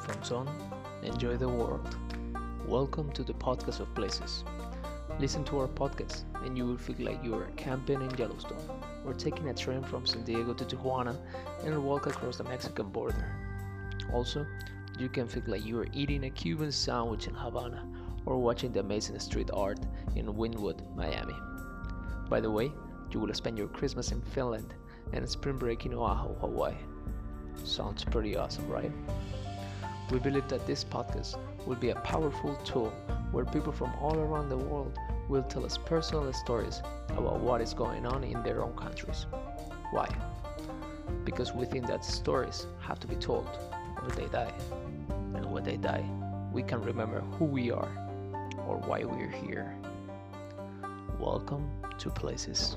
headphones on, enjoy the world. Welcome to the podcast of places. Listen to our podcast, and you will feel like you are camping in Yellowstone, or taking a train from San Diego to Tijuana and walk across the Mexican border. Also, you can feel like you are eating a Cuban sandwich in Havana or watching the amazing street art in Wynwood, Miami. By the way, you will spend your Christmas in Finland and spring break in Oahu, Hawaii. Sounds pretty awesome, right? We believe that this podcast will be a powerful tool where people from all around the world will tell us personal stories about what is going on in their own countries. Why? Because we think that stories have to be told or they die. And when they die, we can remember who we are or why we're here. Welcome to Places.